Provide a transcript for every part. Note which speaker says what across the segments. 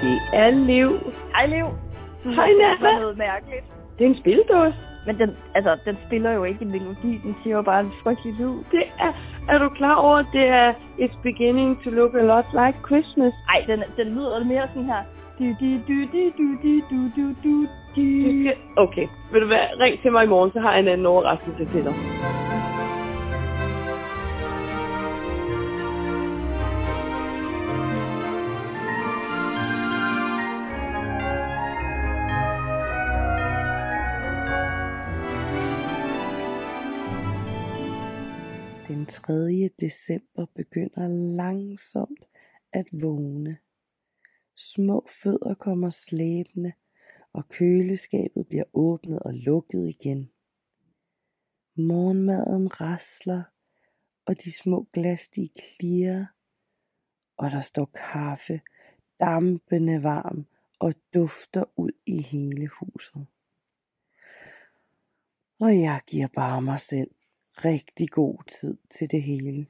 Speaker 1: Det er Liv.
Speaker 2: Hej, Liv.
Speaker 1: Hej,
Speaker 2: Det
Speaker 1: Nana.
Speaker 2: var noget mærkeligt.
Speaker 1: Det er en spildåse.
Speaker 2: Men den, altså, den spiller jo ikke en melodi. Den siger jo bare en frygtelig lyd.
Speaker 1: Det er, er du klar over, at det er It's beginning to look a lot like Christmas?
Speaker 2: Ej, den, den lyder mere sådan her. Du, du, du, du, du, du, du, du, du,
Speaker 1: Du. Okay, vil du hvad? Ring til mig i morgen, så har jeg en anden overraskelse til dig.
Speaker 3: Den 3. december begynder langsomt at vågne. Små fødder kommer slæbende, og køleskabet bliver åbnet og lukket igen. Morgenmaden rasler, og de små glas de klirrer, og der står kaffe, dampende varm og dufter ud i hele huset. Og jeg giver bare mig selv rigtig god tid til det hele.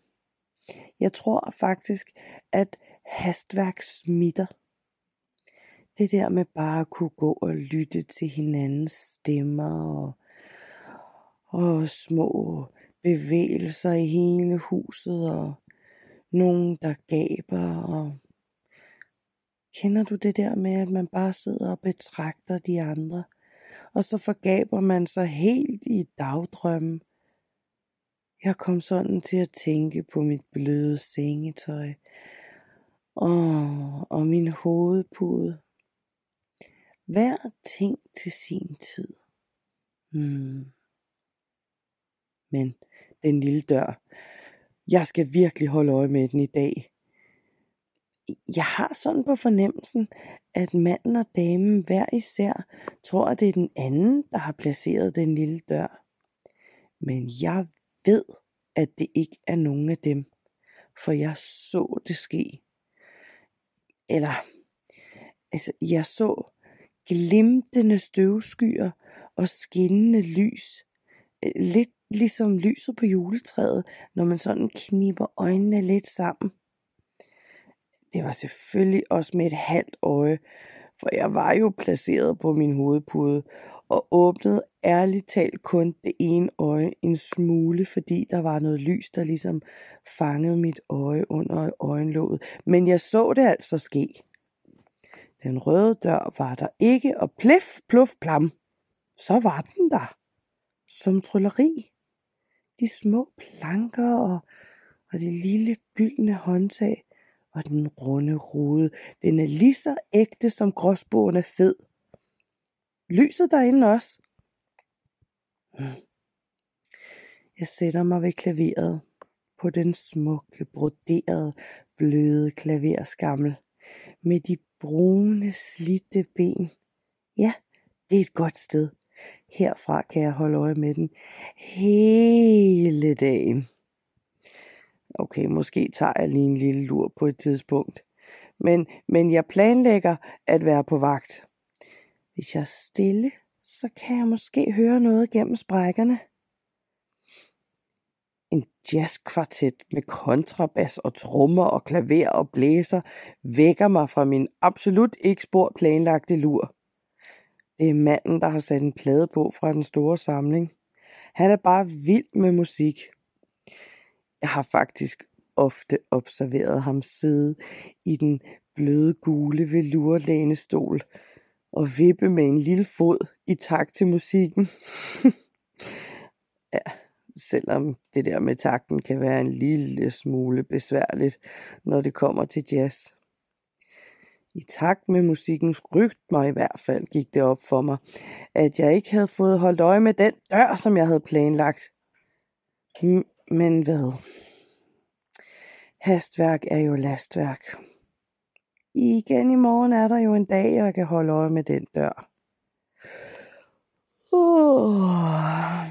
Speaker 3: Jeg tror faktisk, at hastværk smitter. Det der med bare at kunne gå og lytte til hinandens stemmer og, og små bevægelser i hele huset og nogen, der gaber og Kender du det der med, at man bare sidder og betragter de andre, og så forgaber man sig helt i dagdrømmen? Jeg kom sådan til at tænke på mit bløde sengetøj, og, og min hovedpude. Hver ting til sin tid. Hmm. Men den lille dør, jeg skal virkelig holde øje med den i dag. Jeg har sådan på fornemmelsen, at manden og damen hver især tror, at det er den anden, der har placeret den lille dør. Men jeg ved, at det ikke er nogen af dem, for jeg så det ske. Eller, altså, jeg så glimtende støvskyer og skinnende lys. Øh, lidt ligesom lyset på juletræet, når man sådan kniber øjnene lidt sammen. Det var selvfølgelig også med et halvt øje, for jeg var jo placeret på min hovedpude og åbnede ærligt talt kun det ene øje en smule, fordi der var noget lys, der ligesom fangede mit øje under øjenlåget. Men jeg så det altså ske. Den røde dør var der ikke, og plif, pluf, plam, så var den der. Som trylleri. De små planker og, og det lille gyldne håndtag og den runde rude. Den er lige så ægte som gråsbogen er fed. Lyset derinde også. Jeg sætter mig ved klaveret på den smukke, broderede, bløde klaverskammel med de brune, slidte ben. Ja, det er et godt sted. Herfra kan jeg holde øje med den hele dagen. Okay, måske tager jeg lige en lille lur på et tidspunkt. Men, men jeg planlægger at være på vagt. Hvis jeg er stille, så kan jeg måske høre noget gennem sprækkerne. En jazzkvartet med kontrabas og trommer og klaver og blæser vækker mig fra min absolut ikke spor planlagte lur. Det er manden, der har sat en plade på fra den store samling. Han er bare vild med musik. Jeg har faktisk ofte observeret ham sidde i den bløde gule velurlænestol og vippe med en lille fod i takt til musikken. ja, selvom det der med takten kan være en lille smule besværligt, når det kommer til jazz. I takt med musikkens rytmer i hvert fald gik det op for mig, at jeg ikke havde fået holdt øje med den dør, som jeg havde planlagt. M- men hvad? Hastværk er jo lastværk. Igen i morgen er der jo en dag, jeg kan holde øje med den dør. Uh.